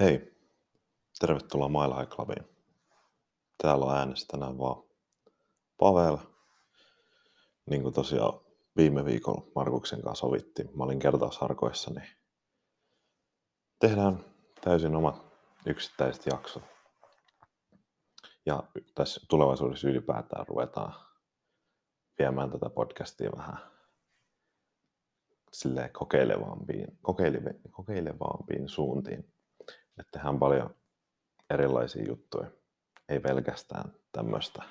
Hei, tervetuloa Mile High Clubiin. Täällä on äänessä tänään vaan Pavel. Niin kuin tosiaan viime viikolla Markuksen kanssa sovittiin, mä olin kertausharkoissa, niin tehdään täysin omat yksittäiset jaksot. Ja tässä tulevaisuudessa ylipäätään ruvetaan viemään tätä podcastia vähän silleen kokeilevampiin, kokeilevampiin suuntiin että tehdään paljon erilaisia juttuja. Ei pelkästään tämmöistä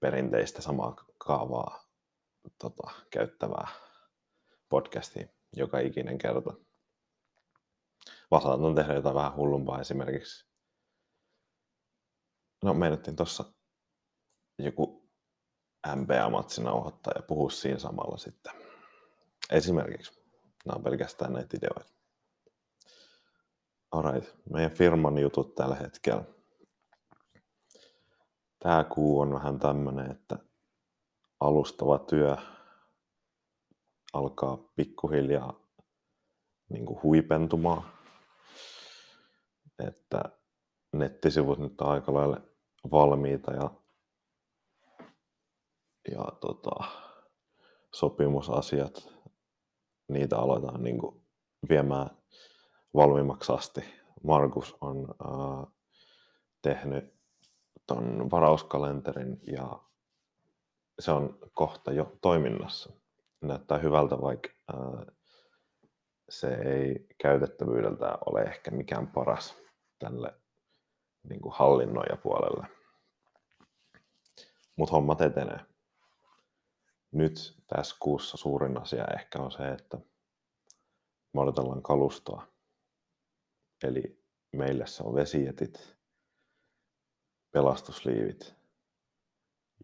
perinteistä samaa kaavaa tota, käyttävää podcastia joka ikinen kerta. Vaan tehdä jotain vähän hullumpaa esimerkiksi. No meinattiin tuossa joku MBA-matsi nauhoittaa ja puhua siinä samalla sitten. Esimerkiksi. Nämä on pelkästään näitä ideoita. Alright, meidän firman jutut tällä hetkellä. Tämä kuu on vähän tämmöinen, että alustava työ alkaa pikkuhiljaa niin kuin huipentumaan. Että nettisivut nyt on aika lailla valmiita ja, ja tota, sopimusasiat, niitä aletaan niin kuin viemään valmiimmaksi asti. Markus on äh, tehnyt ton varauskalenterin ja se on kohta jo toiminnassa. Näyttää hyvältä, vaikka äh, se ei käytettävyydeltä ole ehkä mikään paras tälle niin kuin hallinnoijapuolelle. Mutta hommat etenee. Nyt tässä kuussa suurin asia ehkä on se, että me odotellaan kalustoa Eli meillä se on vesijetit, pelastusliivit,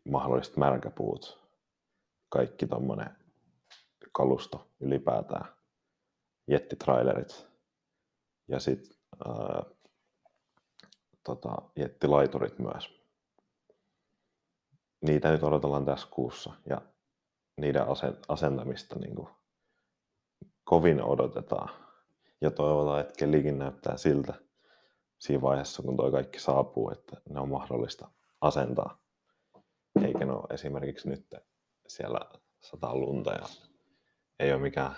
mahdolliset märkäpuut, kaikki tuommoinen kalusto ylipäätään, jettitrailerit ja sitten tota, jettilaiturit myös. Niitä nyt odotellaan tässä kuussa ja niiden asentamista niin kuin kovin odotetaan ja toivotaan, että kellikin näyttää siltä siinä vaiheessa, kun toi kaikki saapuu, että ne on mahdollista asentaa. Eikä ole esimerkiksi nyt siellä sataa lunta ja ei ole mikään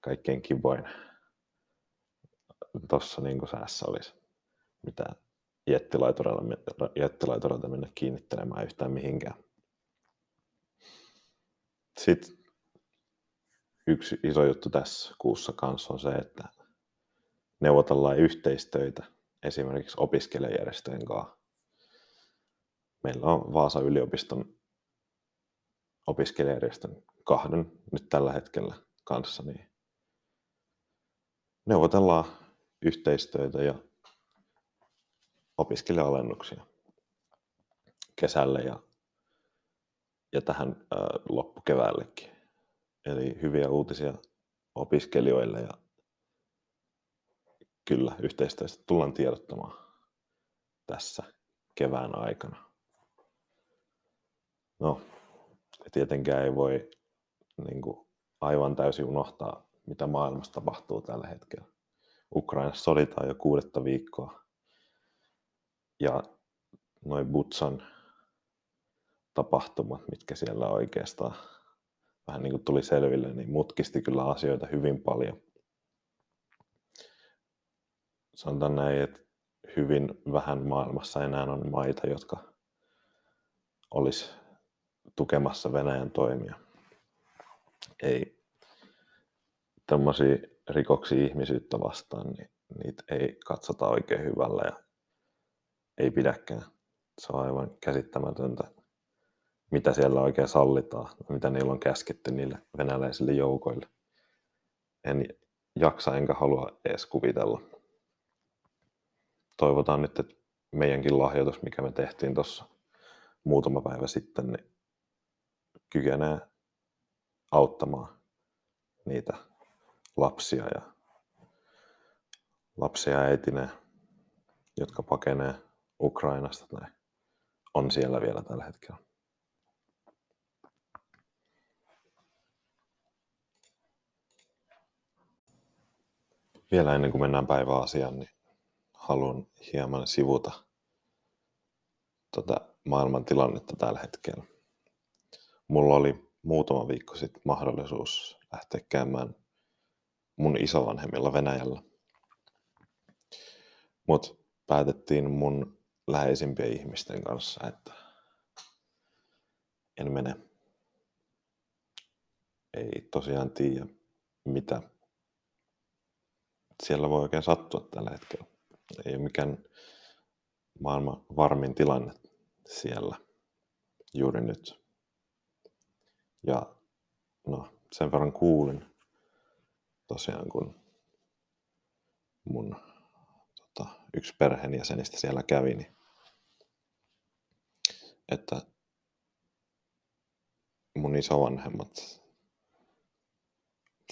kaikkein kivoin tuossa niin säässä olisi mitään jättilaitureilta mennä kiinnittelemään yhtään mihinkään. Sitten yksi iso juttu tässä kuussa kanssa on se, että neuvotellaan yhteistöitä esimerkiksi opiskelijajärjestöjen kanssa. Meillä on Vaasa yliopiston opiskelijajärjestön kahden nyt tällä hetkellä kanssa, niin neuvotellaan yhteistyötä ja opiskelija-alennuksia kesälle ja, ja tähän ää, loppukeväällekin. Eli hyviä uutisia opiskelijoille ja kyllä yhteistyöstä tullaan tiedottamaan tässä kevään aikana. No, tietenkään ei voi niin kuin, aivan täysin unohtaa, mitä maailmassa tapahtuu tällä hetkellä. Ukrainassa soditaan jo kuudetta viikkoa. Ja noin Butsan tapahtumat, mitkä siellä oikeastaan vähän niin kuin tuli selville, niin mutkisti kyllä asioita hyvin paljon. Sanotaan näin, että hyvin vähän maailmassa enää on maita, jotka olisi tukemassa Venäjän toimia. Ei tämmöisiä rikoksia ihmisyyttä vastaan, niin niitä ei katsota oikein hyvällä ja ei pidäkään. Se on aivan käsittämätöntä, mitä siellä oikein sallitaan, mitä niillä on käsketty niille venäläisille joukoille. En jaksa enkä halua edes kuvitella. Toivotaan nyt, että meidänkin lahjoitus, mikä me tehtiin tuossa muutama päivä sitten, niin kykenee auttamaan niitä lapsia ja lapsia ja äitine, jotka pakenee Ukrainasta tai on siellä vielä tällä hetkellä. Vielä ennen kuin mennään päiväasiaan, niin haluan hieman sivuta tota maailman tilannetta tällä hetkellä. Mulla oli muutama viikko sitten mahdollisuus lähteä käymään mun isovanhemmilla Venäjällä. Mutta päätettiin mun läheisimpien ihmisten kanssa, että en mene. Ei tosiaan tiedä, mitä siellä voi oikein sattua tällä hetkellä. Ei ole mikään maailman varmin tilanne siellä juuri nyt. Ja no, sen verran kuulin tosiaan, kun mun tota, yksi perheenjäsenistä siellä kävi, niin että mun isovanhemmat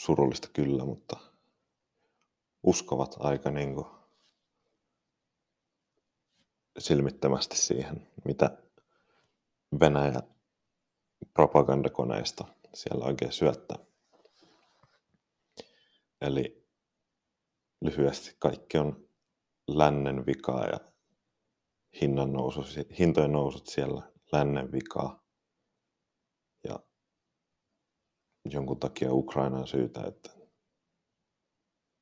surullista kyllä, mutta uskovat aika niin kuin silmittömästi siihen, mitä Venäjä propagandakoneista siellä oikein syöttää. Eli lyhyesti kaikki on lännen vikaa ja hinnan nousu, hintojen nousut siellä lännen vikaa. Ja jonkun takia Ukrainan syytä, että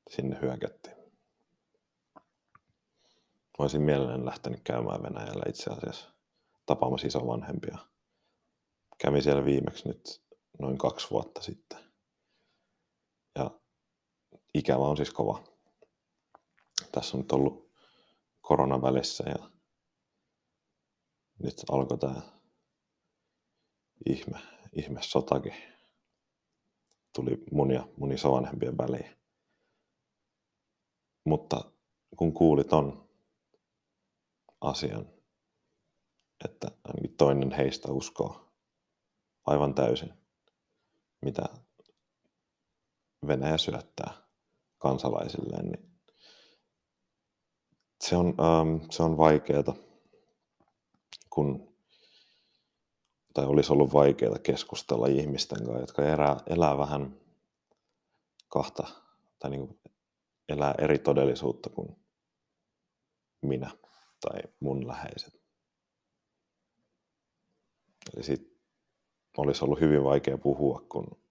sinne hyökättiin. Olisin mielelläni lähtenyt käymään Venäjällä itse asiassa tapaamassa isovanhempia. Kävin siellä viimeksi nyt noin kaksi vuotta sitten. Ja ikävä on siis kova. Tässä on nyt ollut koronan välissä ja nyt alkoi tämä ihme, ihme sotakin. Tuli mun ja mun isovanhempien väliin. Mutta kun kuulit on asian, että ainakin toinen heistä uskoo aivan täysin, mitä Venäjä syöttää kansalaisilleen, niin se on, ähm, se on vaikeaa, kun, tai olisi ollut vaikeaa keskustella ihmisten kanssa, jotka elää, elää vähän kahta, tai niin kuin elää eri todellisuutta kuin minä tai mun läheiset. Eli sit olisi ollut hyvin vaikea puhua, kun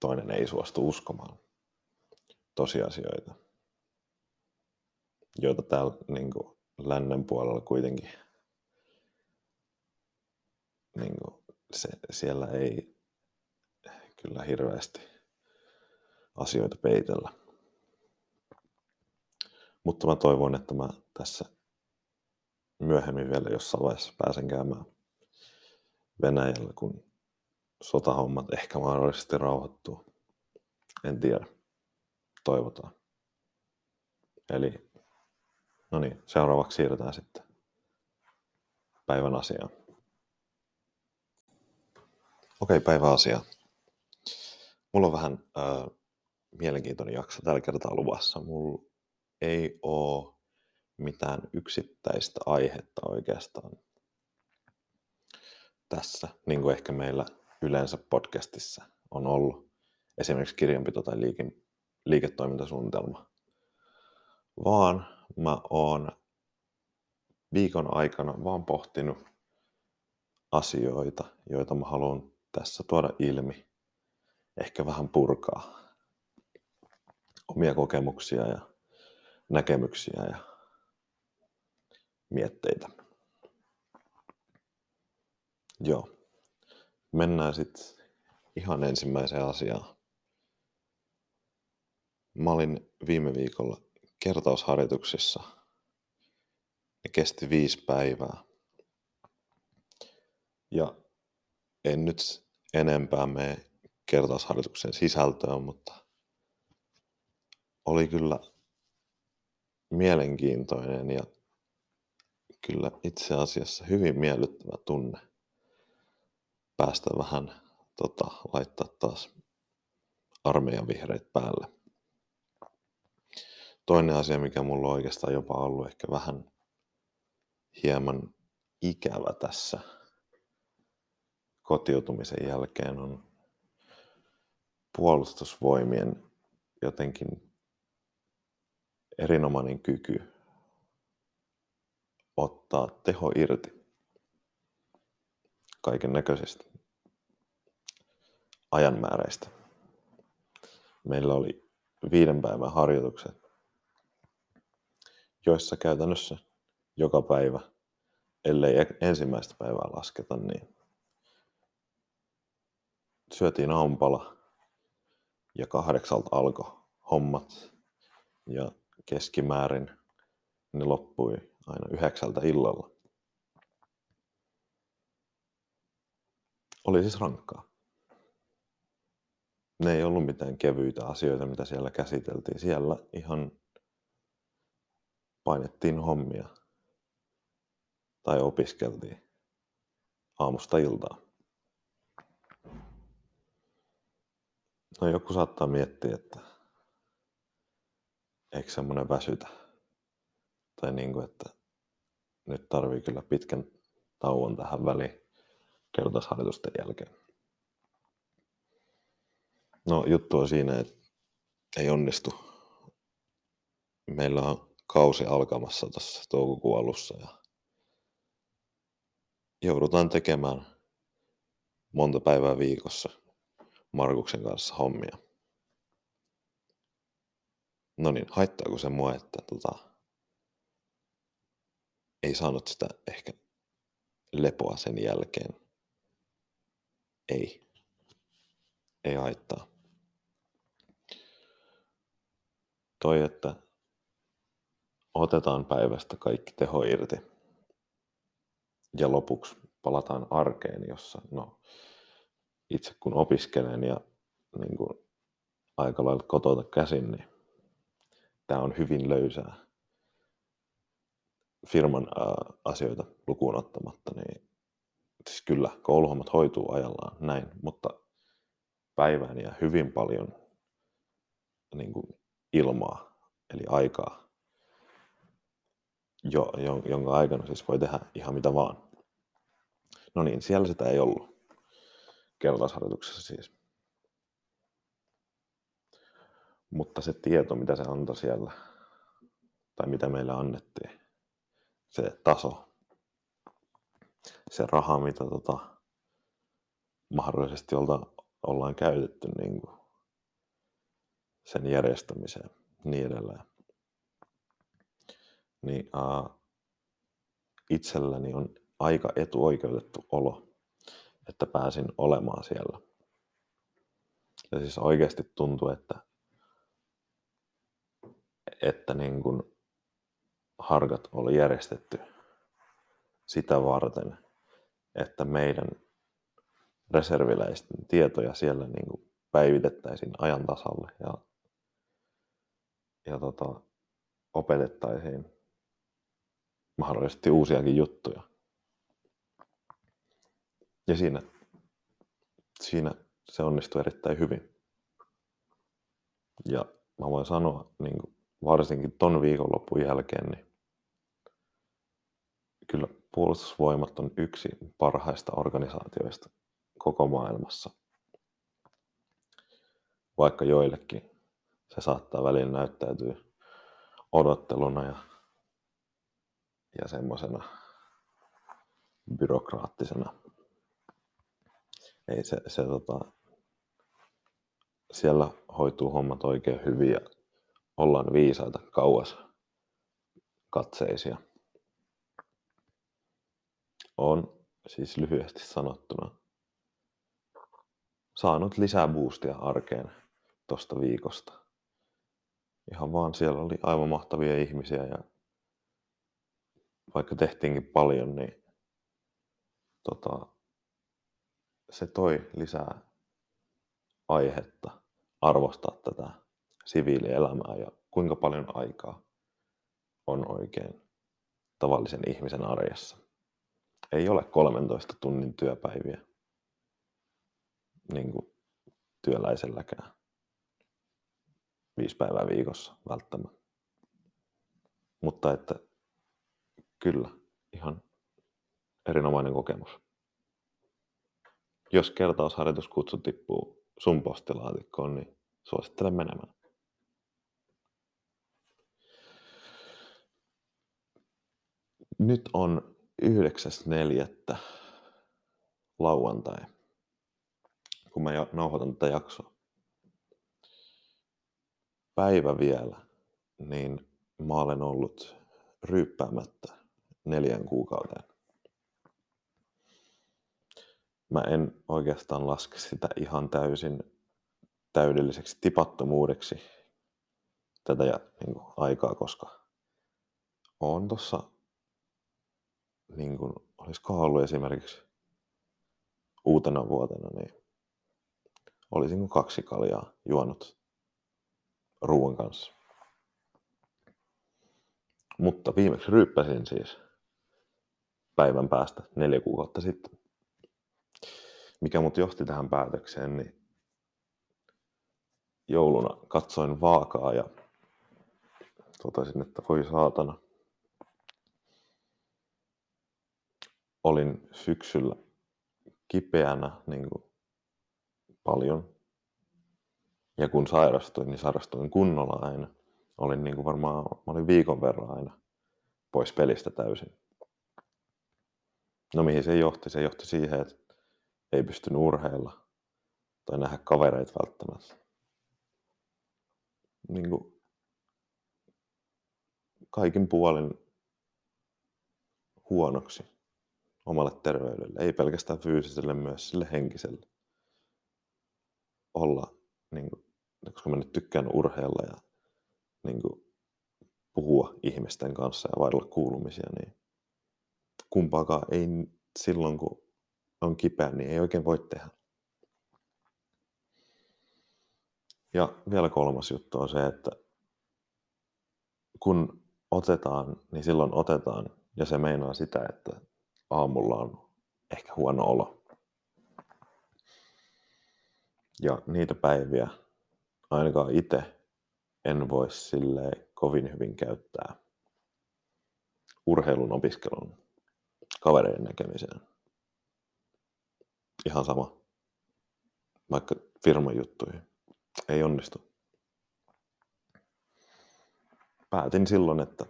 toinen ei suostu uskomaan tosiasioita, joita täällä niin kuin, lännen puolella kuitenkin niin kuin, se, siellä ei kyllä hirveästi asioita peitellä. Mutta mä toivon, että mä tässä myöhemmin vielä jossain vaiheessa pääsen käymään Venäjällä, kun sotahommat ehkä mahdollisesti rauhoittuu. En tiedä. Toivotaan. Eli, no niin, seuraavaksi siirrytään sitten päivän asiaan. Okei, päivän asia. Mulla on vähän äh, mielenkiintoinen jakso tällä kertaa luvassa. Mulla ei ole mitään yksittäistä aihetta oikeastaan tässä, niin kuin ehkä meillä yleensä podcastissa on ollut. Esimerkiksi kirjanpito tai liike, liiketoimintasuunnitelma, vaan mä oon viikon aikana vaan pohtinut asioita, joita mä haluan tässä tuoda ilmi, ehkä vähän purkaa omia kokemuksia ja näkemyksiä ja mietteitä. Joo. Mennään sitten ihan ensimmäiseen asiaan. Mä olin viime viikolla kertausharjoituksissa. Ne kesti viisi päivää. Ja en nyt enempää mene kertausharjoituksen sisältöön, mutta oli kyllä mielenkiintoinen ja kyllä itse asiassa hyvin miellyttävä tunne päästä vähän tota, laittaa taas armeijan vihreät päälle. Toinen asia, mikä mulla on oikeastaan jopa ollut ehkä vähän hieman ikävä tässä kotiutumisen jälkeen on puolustusvoimien jotenkin erinomainen kyky ottaa teho irti kaiken näköisistä ajanmääräistä. Meillä oli viiden päivän harjoitukset, joissa käytännössä joka päivä, ellei ensimmäistä päivää lasketa, niin syötiin aamupala ja kahdeksalta alkoi hommat ja keskimäärin ne loppui aina yhdeksältä illalla. Oli siis rankkaa. Ne ei ollut mitään kevyitä asioita, mitä siellä käsiteltiin. Siellä ihan painettiin hommia tai opiskeltiin aamusta iltaan. No joku saattaa miettiä, että eikö semmoinen väsytä? Tai niin kuin, että nyt tarvii kyllä pitkän tauon tähän väliin kertausharjoitusten jälkeen. No juttu on siinä, että ei onnistu. Meillä on kausi alkamassa tuossa toukokuun alussa ja joudutaan tekemään monta päivää viikossa Markuksen kanssa hommia. No niin, haittaako se mua, että tota, ei saanut sitä ehkä lepoa sen jälkeen? Ei. Ei haittaa. Toi, että otetaan päivästä kaikki teho irti ja lopuksi palataan arkeen, jossa no, itse kun opiskelen ja niin kuin aika lailla kotota käsin, niin tämä on hyvin löysää firman ää, asioita lukuun ottamatta, niin siis kyllä kouluhommat hoituu ajallaan näin, mutta päivään ja hyvin paljon niin kuin ilmaa, eli aikaa, jo, jonka aikana siis voi tehdä ihan mitä vaan. No niin, siellä sitä ei ollut keltaisharjoituksessa siis. Mutta se tieto, mitä se antoi siellä, tai mitä meille annettiin, se taso, se raha, mitä tota, mahdollisesti olta, ollaan käytetty niin kuin sen järjestämiseen niin edelleen. Niin uh, itselläni on aika etuoikeutettu olo, että pääsin olemaan siellä. Ja siis oikeasti tuntuu, että, että niin kuin harkat oli järjestetty sitä varten, että meidän reserviläisten tietoja siellä niin kuin päivitettäisiin ajan tasalle ja, ja tota, opetettaisiin mahdollisesti uusiakin juttuja. Ja siinä, siinä se onnistui erittäin hyvin. Ja mä voin sanoa, niin kuin varsinkin ton viikonlopun jälkeen, niin kyllä puolustusvoimat on yksi parhaista organisaatioista koko maailmassa. Vaikka joillekin se saattaa välillä näyttäytyä odotteluna ja, ja semmoisena byrokraattisena. Ei se, se tota, siellä hoituu hommat oikein hyvin ja ollaan viisaita kauas katseisia on siis lyhyesti sanottuna saanut lisää boostia arkeen tosta viikosta. Ihan vaan siellä oli aivan mahtavia ihmisiä ja vaikka tehtiinkin paljon, niin tota, se toi lisää aihetta arvostaa tätä siviilielämää ja kuinka paljon aikaa on oikein tavallisen ihmisen arjessa ei ole 13 tunnin työpäiviä niin kuin työläiselläkään. Viisi päivää viikossa välttämättä. Mutta että kyllä, ihan erinomainen kokemus. Jos kertausharjoituskutsu tippuu sun postilaatikkoon, niin suosittelen menemään. Nyt on 9.4. lauantai, kun mä nauhoitan tätä jaksoa. Päivä vielä, niin mä olen ollut ryyppäämättä neljän kuukauteen. Mä en oikeastaan laske sitä ihan täysin täydelliseksi tipattomuudeksi tätä ja, niin kuin, aikaa, koska on tossa, niin kuin, olisiko ollut esimerkiksi uutena vuotena, niin olisin kaksi kaljaa juonut ruoan kanssa. Mutta viimeksi ryyppäsin siis päivän päästä neljä kuukautta sitten. Mikä mut johti tähän päätökseen, niin jouluna katsoin vaakaa ja totesin, että voi saatana. Olin syksyllä kipeänä niin kuin paljon. Ja kun sairastuin, niin sairastuin kunnolla aina. Olin niin kuin varmaan, mä olin viikon verran aina pois pelistä täysin. No mihin se johti? Se johti siihen, että ei pystynyt urheilla tai nähdä kavereita välttämättä. Niin kuin kaikin puolin huonoksi omalle terveydelle, ei pelkästään fyysiselle, myös sille henkiselle. Olla, niin kuin, koska mä nyt tykkään urheilla ja niin kuin, puhua ihmisten kanssa ja vaihdella kuulumisia, niin kumpaakaan ei silloin, kun on kipeä, niin ei oikein voi tehdä. Ja vielä kolmas juttu on se, että kun otetaan, niin silloin otetaan. Ja se meinaa sitä, että aamulla on ehkä huono olo. Ja niitä päiviä ainakaan itse en voi sille kovin hyvin käyttää urheilun opiskelun kavereiden näkemiseen. Ihan sama. Vaikka firman juttuihin. Ei onnistu päätin silloin, että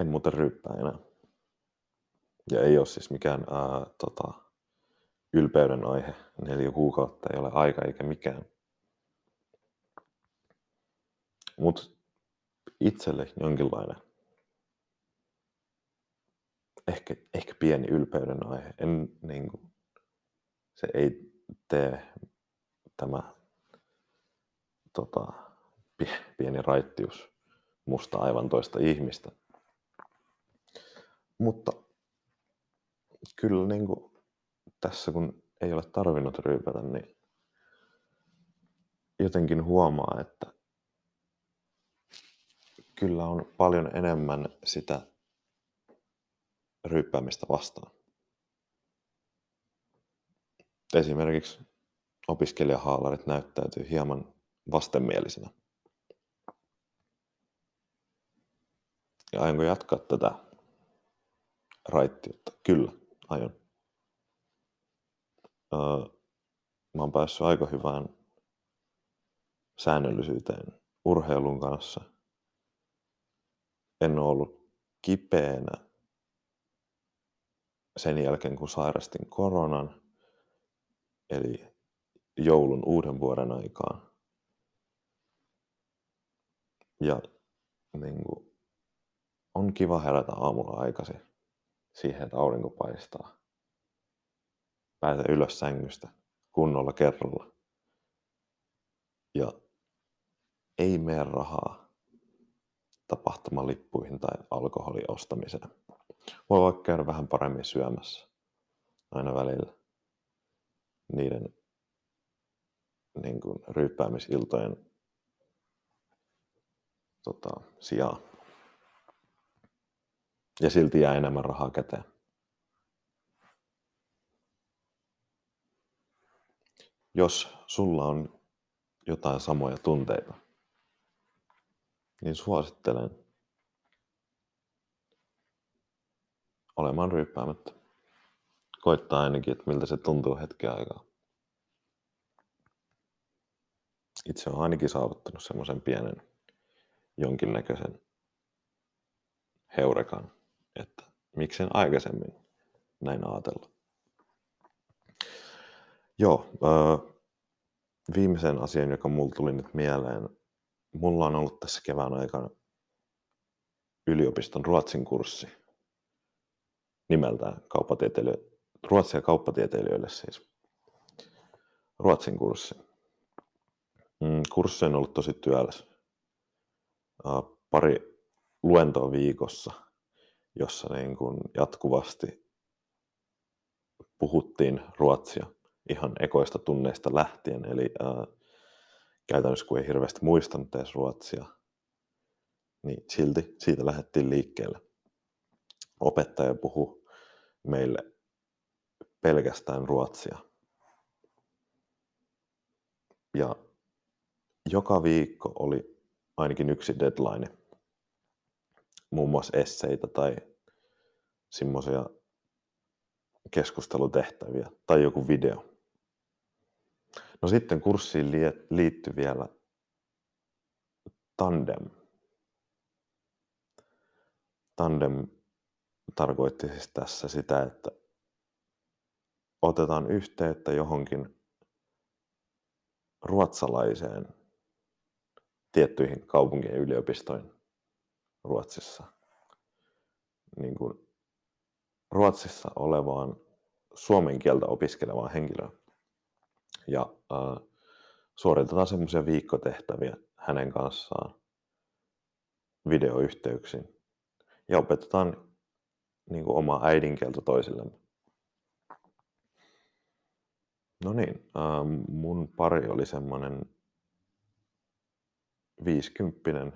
en muuten ryyppää enää. Ja ei ole siis mikään ää, tota, ylpeyden aihe. Neljä kuukautta ei ole aika eikä mikään. Mutta itselle jonkinlainen, ehkä, ehkä pieni ylpeyden aihe. En, niin kuin, se ei tee tämä tota, pieni raittius musta aivan toista ihmistä. Mutta kyllä niin kuin tässä kun ei ole tarvinnut ryypätä, niin jotenkin huomaa, että kyllä on paljon enemmän sitä ryyppäämistä vastaan. Esimerkiksi opiskelijahaalarit näyttäytyy hieman vastenmielisenä. Ja aionko jatkaa tätä raittiutta? Kyllä, aion. Öö, mä oon päässyt aika hyvään säännöllisyyteen urheilun kanssa. En ole ollut kipeänä sen jälkeen, kun sairastin koronan, eli joulun uuden vuoden aikaan. Ja niin kuin, on kiva herätä aamulla aikaisin siihen, että aurinko paistaa. Pääse ylös sängystä kunnolla kerralla. Ja ei mene rahaa tapahtumalippuihin tai alkoholin ostamiseen. Voi vaikka käydä vähän paremmin syömässä aina välillä niiden niin kuin, ryyppäämisiltojen tota, sijaan ja silti jää enemmän rahaa käteen. Jos sulla on jotain samoja tunteita, niin suosittelen olemaan ryyppäämättä. Koittaa ainakin, että miltä se tuntuu hetken aikaa. Itse olen ainakin saavuttanut semmoisen pienen jonkinnäköisen heurekan, että miksen aikaisemmin näin ajatella. Joo, öö, viimeisen asian, joka mulla tuli nyt mieleen. Mulla on ollut tässä kevään aikana yliopiston ruotsin kurssi nimeltään kauppatieteilijöille, ruotsia kauppatieteilijöille siis. Ruotsin kurssi. Mm, kurssi on ollut tosi työläs. Pari luentoa viikossa, jossa niin kuin jatkuvasti puhuttiin ruotsia ihan ekoista tunneista lähtien. Eli ää, käytännössä kun ei hirveästi muistanut edes ruotsia, niin silti siitä lähdettiin liikkeelle. Opettaja puhui meille pelkästään ruotsia. Ja joka viikko oli ainakin yksi deadline, muun muassa esseitä tai semmoisia keskustelutehtäviä tai joku video. No sitten kurssiin liittyi vielä tandem. Tandem tarkoitti siis tässä sitä, että otetaan yhteyttä johonkin ruotsalaiseen tiettyihin kaupunkien yliopistoihin Ruotsissa. Niin kuin Ruotsissa olevaan suomen kieltä opiskelevaan henkilöön. Ja äh, suoritetaan semmoisia viikkotehtäviä hänen kanssaan videoyhteyksin. Ja opetetaan niin kuin omaa äidinkieltä toisillemme. No niin, äh, mun pari oli semmoinen viisikymppinen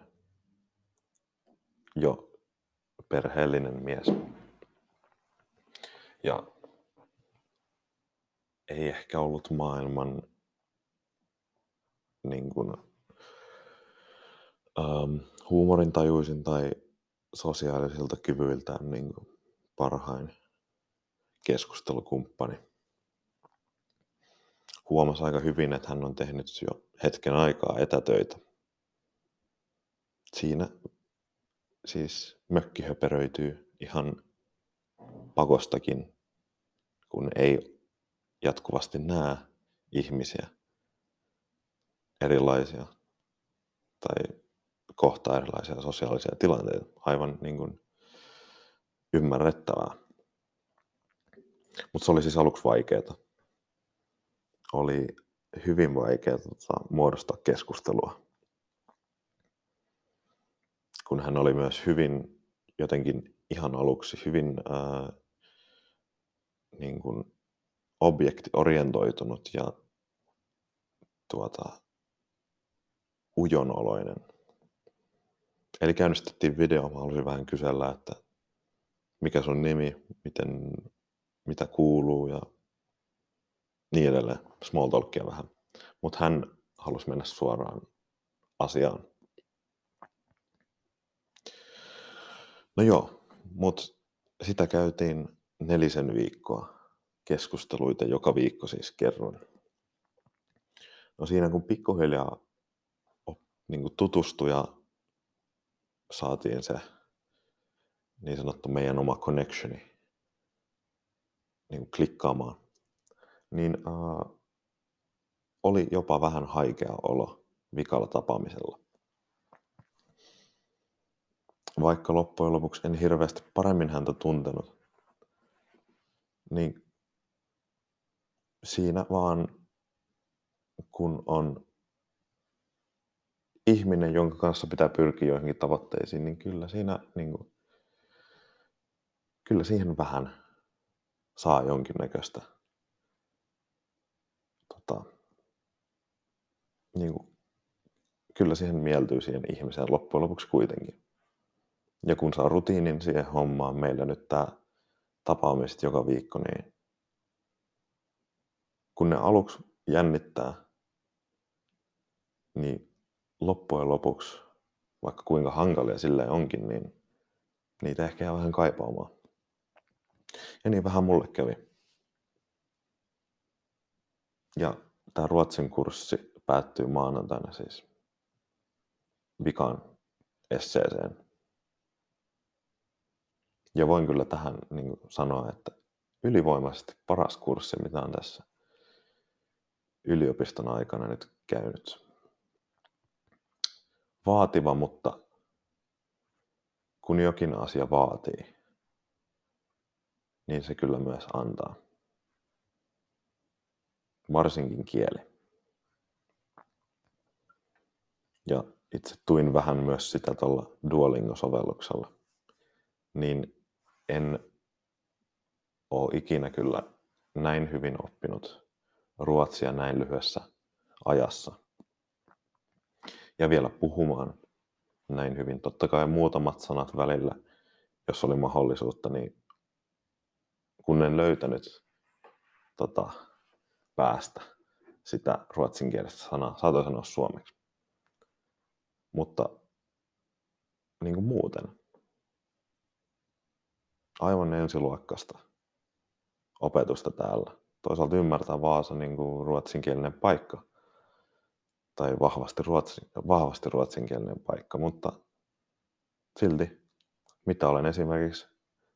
jo perheellinen mies. Ja ei ehkä ollut maailman niin kuin, ähm, huumorintajuisin tai sosiaalisilta kyvyiltään niin kuin, parhain keskustelukumppani. Huomasi aika hyvin, että hän on tehnyt jo hetken aikaa etätöitä. Siinä siis mökki höperöityy ihan pakostakin, kun ei jatkuvasti näe ihmisiä erilaisia tai kohtaa erilaisia sosiaalisia tilanteita. Aivan niin kuin ymmärrettävää. Mutta se oli siis aluksi vaikeaa. Oli hyvin vaikeaa tota, muodostaa keskustelua. Kun hän oli myös hyvin jotenkin ihan aluksi hyvin ää, niin kuin objektiorientoitunut ja tuota, ujonoloinen. Eli käynnistettiin video, mä halusin vähän kysellä, että mikä sun nimi, miten, mitä kuuluu ja niin edelleen. Small talkia vähän. Mutta hän halusi mennä suoraan asiaan. No joo, mutta sitä käytiin nelisen viikkoa keskusteluita joka viikko siis kerron. No siinä kun pikkuhiljaa niin tutustui ja saatiin se niin sanottu meidän oma connectioni niin klikkaamaan, niin uh, oli jopa vähän haikea olo vikalla tapaamisella. Vaikka loppujen lopuksi en hirveästi paremmin häntä tuntenut, niin siinä vaan kun on ihminen, jonka kanssa pitää pyrkiä joihinkin tavoitteisiin, niin kyllä siinä niin kuin, kyllä siihen vähän saa jonkinnäköistä tota, niin kuin, kyllä siihen mieltyy siihen ihmiseen loppujen lopuksi kuitenkin. Ja kun saa rutiinin siihen hommaan, meillä nyt tämä tapaamiset joka viikko, niin kun ne aluksi jännittää, niin loppujen lopuksi, vaikka kuinka hankalia sillä onkin, niin niitä ehkä jää vähän kaipaamaan. Ja niin vähän mulle kävi. Ja tämä Ruotsin kurssi päättyy maanantaina siis vikan esseeseen. Ja voin kyllä tähän niin sanoa, että ylivoimaisesti paras kurssi, mitä on tässä yliopiston aikana nyt käynyt. Vaativa, mutta kun jokin asia vaatii, niin se kyllä myös antaa. Varsinkin kieli. Ja itse tuin vähän myös sitä tuolla Duolingo-sovelluksella. Niin en ole ikinä kyllä näin hyvin oppinut ruotsia näin lyhyessä ajassa. Ja vielä puhumaan näin hyvin. Totta kai muutamat sanat välillä, jos oli mahdollisuutta, niin kun en löytänyt tota, päästä sitä ruotsinkielistä sanaa, saatoin sanoa suomeksi. Mutta niin kuin muuten, aivan ensiluokkasta opetusta täällä. Toisaalta ymmärtää Vaasa niin kuin ruotsinkielinen paikka tai vahvasti, ruotsin, vahvasti ruotsinkielinen paikka, mutta silti, mitä olen esimerkiksi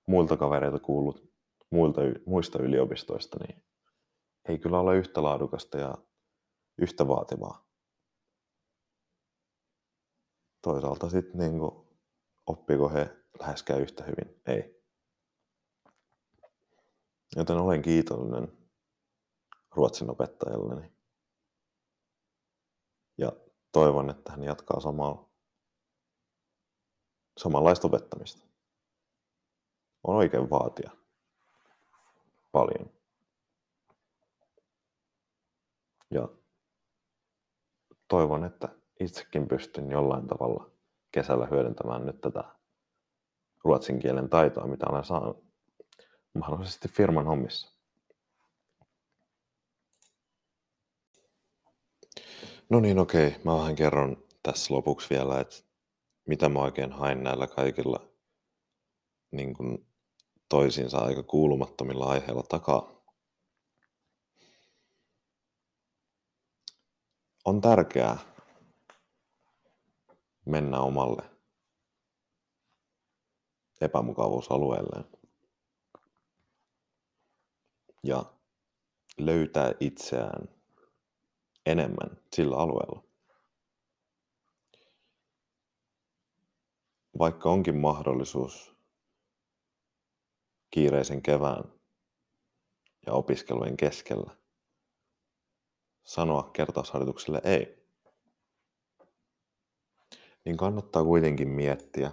muilta kavereilta kuullut muilta, muista yliopistoista, niin ei kyllä ole yhtä laadukasta ja yhtä vaativaa. Toisaalta sitten niin oppiko he läheskään yhtä hyvin? Ei. Joten olen kiitollinen ruotsin opettajalleni. Ja toivon, että hän jatkaa samaa, samanlaista opettamista. On oikein vaatia paljon. Ja toivon, että itsekin pystyn jollain tavalla kesällä hyödyntämään nyt tätä ruotsin kielen taitoa, mitä olen saanut mahdollisesti firman hommissa. No niin, okei. Mä vähän kerron tässä lopuksi vielä, että mitä mä oikein hain näillä kaikilla niin kuin toisiinsa aika kuulumattomilla aiheilla takaa. On tärkeää mennä omalle epämukavuusalueelleen ja löytää itseään enemmän sillä alueella. Vaikka onkin mahdollisuus kiireisen kevään ja opiskelujen keskellä sanoa kertausharjoitukselle ei, niin kannattaa kuitenkin miettiä,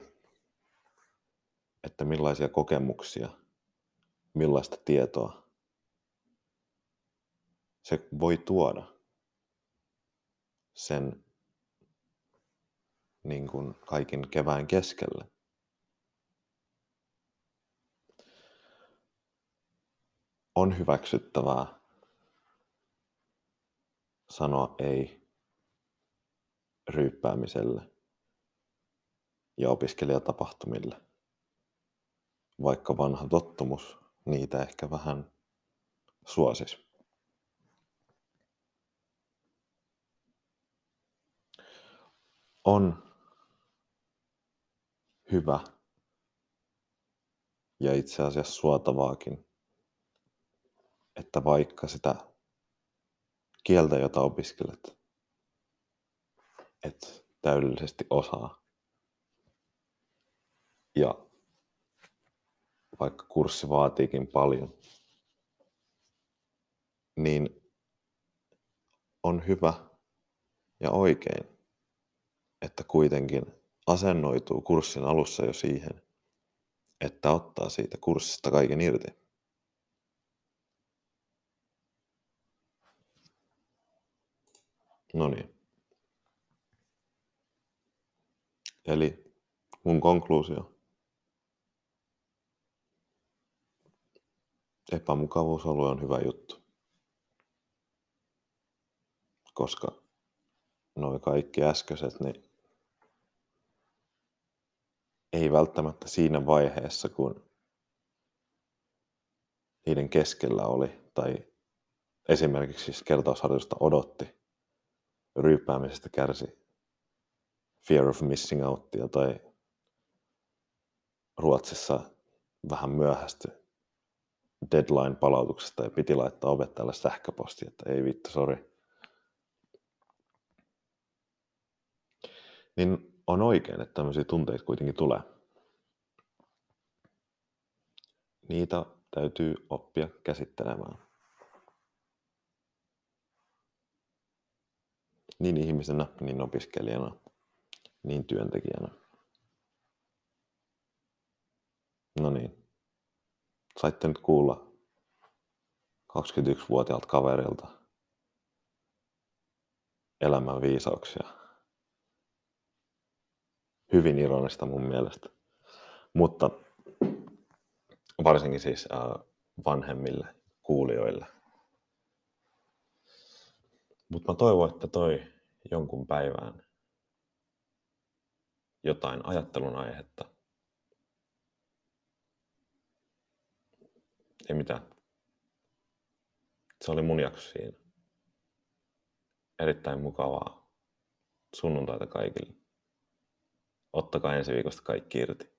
että millaisia kokemuksia, millaista tietoa se voi tuoda sen niin kuin kaiken kevään keskelle. On hyväksyttävää sanoa ei ryyppäämiselle ja opiskelijatapahtumille, vaikka vanha tottumus niitä ehkä vähän suosisi. On hyvä ja itse asiassa suotavaakin, että vaikka sitä kieltä, jota opiskelet, et täydellisesti osaa, ja vaikka kurssi vaatiikin paljon, niin on hyvä ja oikein että kuitenkin asennoituu kurssin alussa jo siihen, että ottaa siitä kurssista kaiken irti. No niin. Eli mun konkluusio. Epämukavuusalue on hyvä juttu. Koska noin kaikki äskeiset, niin ei välttämättä siinä vaiheessa, kun niiden keskellä oli, tai esimerkiksi siis kertausharjoitusta odotti, ryyppäämisestä kärsi fear of missing outia tai Ruotsissa vähän myöhästy deadline-palautuksesta ja piti laittaa opettajalle sähköposti, että ei vittu, sori. Niin on oikein, että tämmöisiä tunteita kuitenkin tulee. Niitä täytyy oppia käsittelemään. Niin ihmisenä, niin opiskelijana, niin työntekijänä. No niin. Saitte nyt kuulla 21-vuotiaalta kaverilta elämän viisauksia. Hyvin ironista mun mielestä. Mutta varsinkin siis äh, vanhemmille kuulijoille. Mutta mä toivon, että toi jonkun päivään jotain ajattelun aihetta. Ei mitään. Se oli mun jakso siinä. Erittäin mukavaa sunnuntaita kaikille. Ottakaa ensi viikosta kaikki irti.